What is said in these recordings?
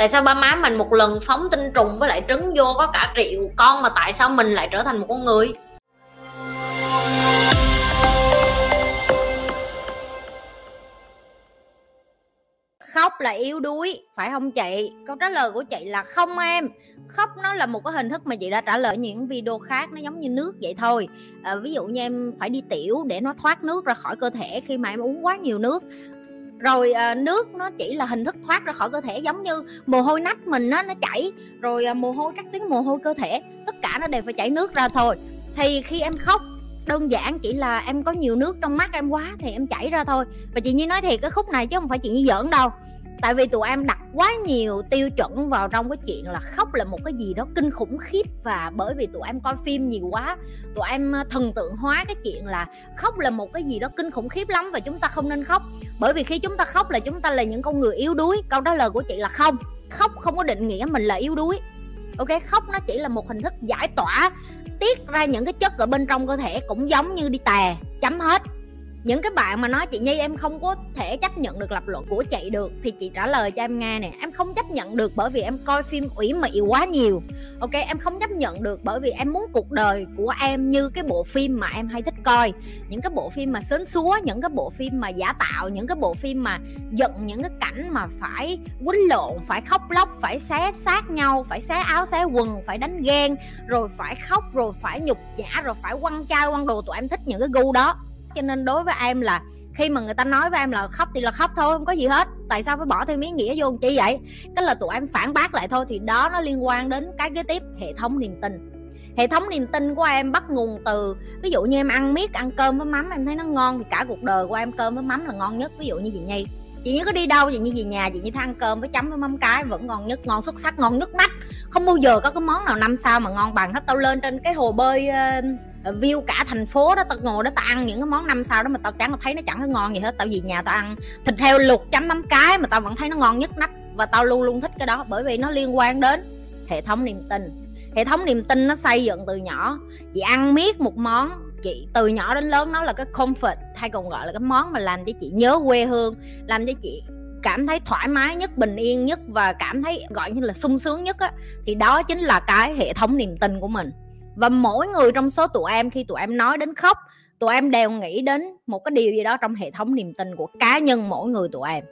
tại sao ba má mình một lần phóng tinh trùng với lại trứng vô có cả triệu con mà tại sao mình lại trở thành một con người? Khóc là yếu đuối phải không chị? Câu trả lời của chị là không em. Khóc nó là một cái hình thức mà chị đã trả lời những video khác nó giống như nước vậy thôi. À, ví dụ như em phải đi tiểu để nó thoát nước ra khỏi cơ thể khi mà em uống quá nhiều nước rồi à, nước nó chỉ là hình thức thoát ra khỏi cơ thể giống như mồ hôi nách mình á nó chảy. Rồi à, mồ hôi các tuyến mồ hôi cơ thể tất cả nó đều phải chảy nước ra thôi. Thì khi em khóc đơn giản chỉ là em có nhiều nước trong mắt em quá thì em chảy ra thôi. Và chị Nhi nói thiệt cái khúc này chứ không phải chị Nhi giỡn đâu. Tại vì tụi em đặt quá nhiều tiêu chuẩn vào trong cái chuyện là khóc là một cái gì đó kinh khủng khiếp. Và bởi vì tụi em coi phim nhiều quá tụi em ờ, thần tượng hóa cái chuyện là khóc là một cái gì đó kinh khủng khiếp lắm và chúng ta không nên khóc bởi vì khi chúng ta khóc là chúng ta là những con người yếu đuối. Câu trả lời của chị là không. Khóc không có định nghĩa mình là yếu đuối. Ok? Khóc nó chỉ là một hình thức giải tỏa, tiết ra những cái chất ở bên trong cơ thể cũng giống như đi tè, chấm hết. Những cái bạn mà nói, chị nhi, em không có thể chấp nhận được lập luận của chị được. Thì chị trả lời cho em nghe nè, em không chấp nhận được bởi vì em coi phim ủy mị quá nhiều. Ok? Em không chấp nhận được bởi vì em muốn cuộc đời của em như cái bộ phim mà em hay thích coi. Những cái bộ phim mà sến súa những cái bộ phim mà giả tạo, những cái bộ phim mà giận những cái cảnh mà phải quýnh lộn, phải khóc lóc, phải xé xác nhau, phải xé áo, xé quần, phải đánh ghen, rồi phải khóc, rồi phải nhục nhã, rồi phải quăng chai, quăng đồ. Tụi em thích những cái gu đó. Cho nên đối với em là khi mà người ta nói với em là khóc thì là khóc thôi, không có gì hết. Tại sao phải bỏ thêm ý nghĩa vô chi vậy? Cái là tụi em phản bác lại thôi thì đó nó liên quan đến cái kế tiếp, hệ thống niềm tin hệ thống niềm tin của em bắt nguồn từ ví dụ như em ăn miết ăn cơm với mắm em thấy nó ngon thì cả cuộc đời của em cơm với mắm là ngon nhất. Ví dụ như chị nhi chị như có đi đâu chị như về nhà chị như ăn cơm với chấm với mắm cái vẫn ngon nhất ngon xuất sắc ngon nhất nách không bao giờ có cái món nào năm sao mà ngon bằng hết. Tao lên trên cái hồ bơi uh, view cả thành phố đó tao ngồi đó tao ăn những cái món năm sao đó mà tao chẳng thấy nó chẳng có ngon gì hết. Tao về nhà tao ăn thịt heo luộc chấm mắm cái mà tao vẫn thấy nó ngon nhất nách và tao luôn luôn thích cái đó bởi vì nó liên quan đến hệ thống niềm tin hệ thống niềm tin nó xây dựng từ nhỏ. Chị ăn miết một món, chị từ nhỏ đến lớn nó là cái comfort, hay còn gọi là cái món mà làm cho chị nhớ quê hương, làm cho chị cảm thấy thoải mái nhất, bình yên nhất và cảm thấy, gọi như là, sung sướng nhất á, thì đó chính là cái hệ thống niềm tin của mình. Và mỗi người trong số tụi em, khi tụi em nói đến khóc, tụi em đều nghĩ đến một cái điều gì đó trong hệ thống niềm tin của cá nhân mỗi người tụi em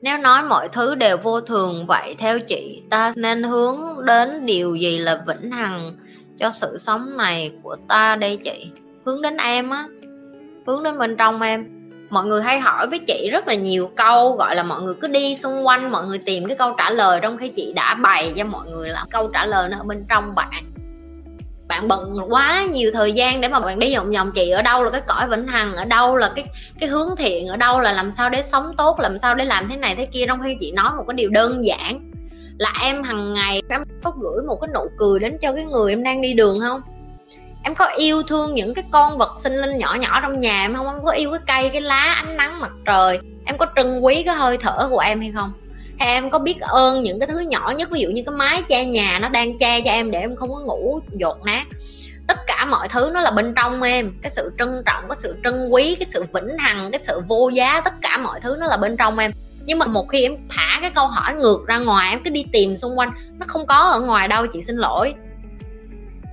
nếu nói mọi thứ đều vô thường vậy theo chị, ta nên hướng đến điều gì là vĩnh hằng cho sự sống này của ta đây chị? Hướng đến em á. Hướng đến bên trong em. Mọi người hay hỏi với chị rất là nhiều câu, gọi là mọi người cứ đi xung quanh, mọi người tìm cái câu trả lời trong khi chị đã bày cho mọi người là câu trả lời nó ở bên trong bạn bạn bận quá nhiều thời gian để mà bạn đi vòng vòng, chị ở đâu là cái cõi vĩnh hằng, ở đâu là cái cái hướng thiện, ở đâu là làm sao để sống tốt, làm sao để làm thế này thế kia. Trong khi chị nói một cái điều đơn giản là em hằng ngày em có gửi một cái nụ cười đến cho cái người em đang đi đường không? Em có yêu thương những cái con vật sinh linh nhỏ nhỏ trong nhà em không? Em có yêu cái cây, cái lá, ánh nắng, mặt trời? Em có trân quý cái hơi thở của em hay không? Em có biết ơn những cái thứ nhỏ nhất, ví dụ như cái mái che nhà nó đang che cho em để em không có ngủ dột nát. Tất cả mọi thứ nó là bên trong em. Cái sự trân trọng, cái sự trân quý, cái sự vĩnh hằng, cái sự vô giá, tất cả mọi thứ nó là bên trong em. Nhưng mà một khi em thả cái câu hỏi ngược ra ngoài, em cứ đi tìm xung quanh, nó không có ở ngoài đâu, chị xin lỗi.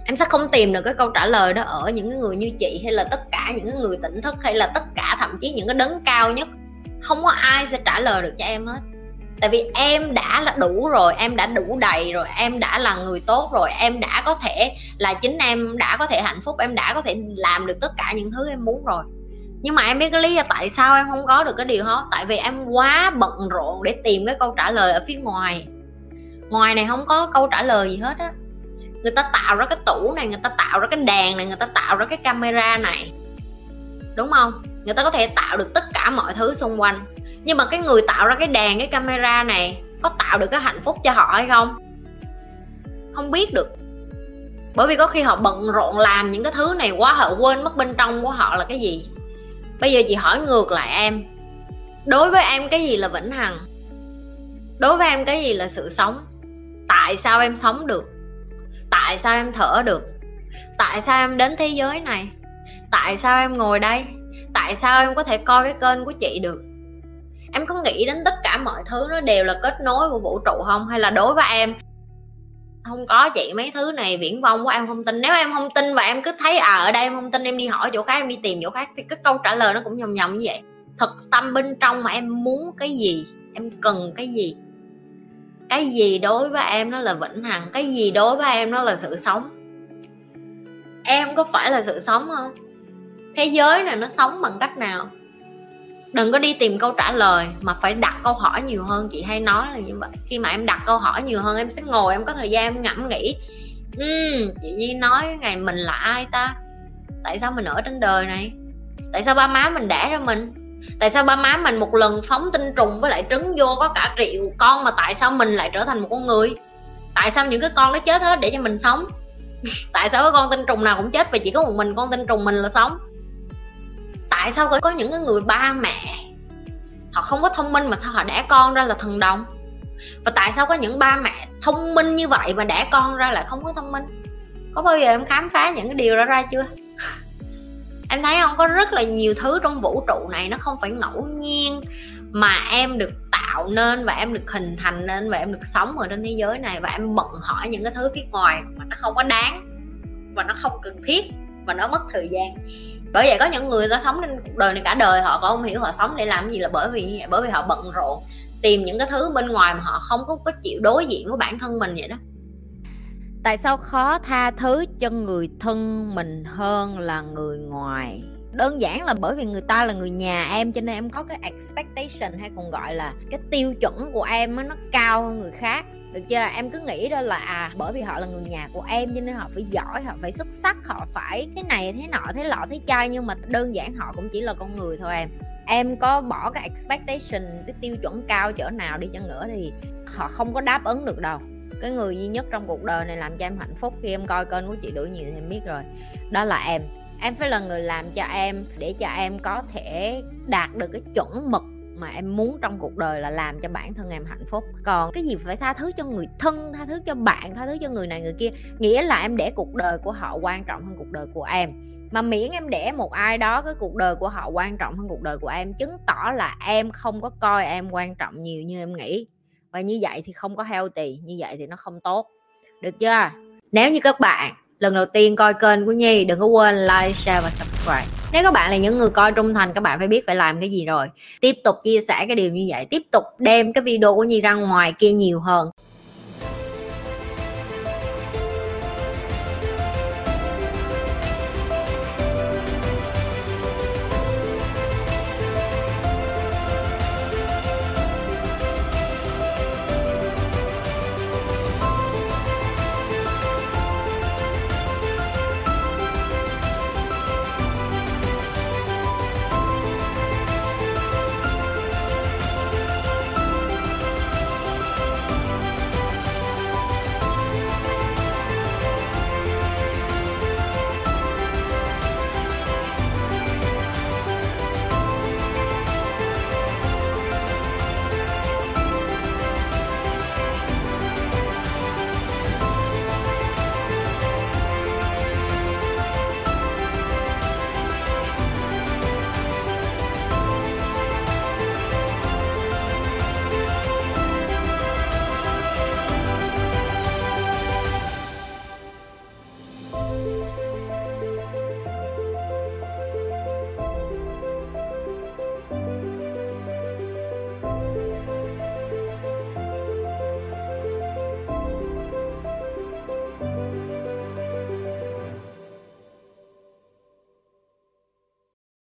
Em sẽ không tìm được cái câu trả lời đó ở những cái người như chị, hay là tất cả những cái người tỉnh thức, hay là tất cả thậm chí những cái đấng cao nhất. Không có ai sẽ trả lời được cho em hết tại vì em đã là đủ rồi, em đã đủ đầy rồi, em đã là người tốt rồi, em đã có thể là chính em đã có thể hạnh phúc, em đã có thể làm được tất cả những thứ em muốn rồi. Nhưng mà em biết cái lý do tại sao em không có được cái điều đó? Tại vì em quá bận rộn để tìm cái câu trả lời ở phía ngoài. Ngoài này không có câu trả lời gì hết á. Người ta tạo ra cái tủ này, người ta tạo ra cái đèn này, người ta tạo ra cái camera này. Đúng không? Người ta có thể tạo được tất cả mọi thứ xung quanh nhưng mà cái người tạo ra cái đèn, cái camera này, có tạo được cái hạnh phúc cho họ hay không? Không biết được. Bởi vì có khi họ bận rộn làm những cái thứ này quá, họ quên mất bên trong của họ là cái gì. Bây giờ chị hỏi ngược lại em. Đối với em, cái gì là vĩnh hằng? Đối với em, cái gì là sự sống? Tại sao em sống được? Tại sao em thở được? Tại sao em đến thế giới này? Tại sao em ngồi đây? Tại sao em có thể coi cái kênh của chị được? Em có nghĩ đến tất cả mọi thứ nó đều là kết nối của vũ trụ không? Hay là đối với em, không có chị, mấy thứ này viễn vông của em không tin. Nếu em không tin và em cứ thấy à ở đây em không tin, em đi hỏi chỗ khác, em đi tìm chỗ khác, thì cái câu trả lời nó cũng nhầm nhầm như vậy. Thực tâm bên trong mà em muốn cái gì, em cần cái gì? Cái gì đối với em nó là vĩnh hằng, cái gì đối với em nó là sự sống? Em có phải là sự sống không? Thế giới này nó sống bằng cách nào? Đừng có đi tìm câu trả lời mà phải đặt câu hỏi nhiều hơn. Chị hay nói là như vậy. Khi mà em đặt câu hỏi nhiều hơn em sẽ ngồi em có thời gian em ngẫm nghĩ. Uhm, chị nhi nói ngày mình là ai ta? Tại sao mình ở trên đời này? Tại sao ba má mình đẻ ra mình? Tại sao ba má mình một lần phóng tinh trùng với lại trứng vô có cả triệu con mà tại sao mình lại trở thành một con người? Tại sao những cái con nó chết hết để cho mình sống? Tại sao cái con tinh trùng nào cũng chết và chỉ có một mình con tinh trùng mình là sống? Tại sao có những cái người ba mẹ họ không có thông minh mà sao họ đẻ con ra là thần đồng? Và tại sao có những ba mẹ thông minh như vậy mà đẻ con ra lại không có thông minh? Có bao giờ em khám phá những cái điều đó ra chưa? Em thấy không? Có rất là nhiều thứ trong vũ trụ này nó không phải ngẫu nhiên mà em được tạo nên và em được hình thành nên và em được sống ở trên thế giới này và em bận hỏi những cái thứ phía ngoài mà nó không có đáng và nó không cần thiết và nó mất thời gian. Bởi vậy có những người ta sống trên cuộc đời này cả đời họ còn không hiểu họ sống để làm gì là bởi vì như vậy bởi vì họ bận rộn tìm những cái thứ bên ngoài mà họ không có, có chịu đối diện với bản thân mình vậy đó. Tại sao khó tha thứ cho người thân mình hơn là người ngoài? Đơn giản là bởi vì người ta là người nhà em, cho nên em có cái expectation hay còn gọi là cái tiêu chuẩn của em nó cao hơn người khác. Được chưa? Em cứ nghĩ đó là à bởi vì họ là người nhà của em, cho nên họ phải giỏi, họ phải xuất sắc, họ phải thế này, thế nọ, thế lọ, thế chai, nhưng mà đơn giản họ cũng chỉ là con người thôi em. Em có bỏ cái expectation, cái tiêu chuẩn cao chỗ nào đi chăng nữa thì họ không có đáp ứng được đâu. Cái người duy nhất trong cuộc đời này làm cho em hạnh phúc, khi em coi kênh của chị đuổi nhiều thì em biết rồi. Đó là em em phải là người làm cho em để cho em có thể đạt được cái chuẩn mực mà em muốn trong cuộc đời là làm cho bản thân em hạnh phúc. Còn cái gì phải tha thứ cho người thân, tha thứ cho bạn, tha thứ cho người này người kia, nghĩa là em để cuộc đời của họ quan trọng hơn cuộc đời của em. Mà miễn em để một ai đó cái cuộc đời của họ quan trọng hơn cuộc đời của em, chứng tỏ là em không có coi em quan trọng nhiều như em nghĩ. Và như vậy thì không có healthy, như vậy thì nó không tốt. Được chưa? Nếu như các bạn lần đầu tiên coi kênh của Nhi đừng có quên like, share và subscribe. Nếu các bạn là những người coi trung thành các bạn phải biết phải làm cái gì rồi. Tiếp tục chia sẻ cái điều như vậy, tiếp tục đem cái video của Nhi ra ngoài kia nhiều hơn.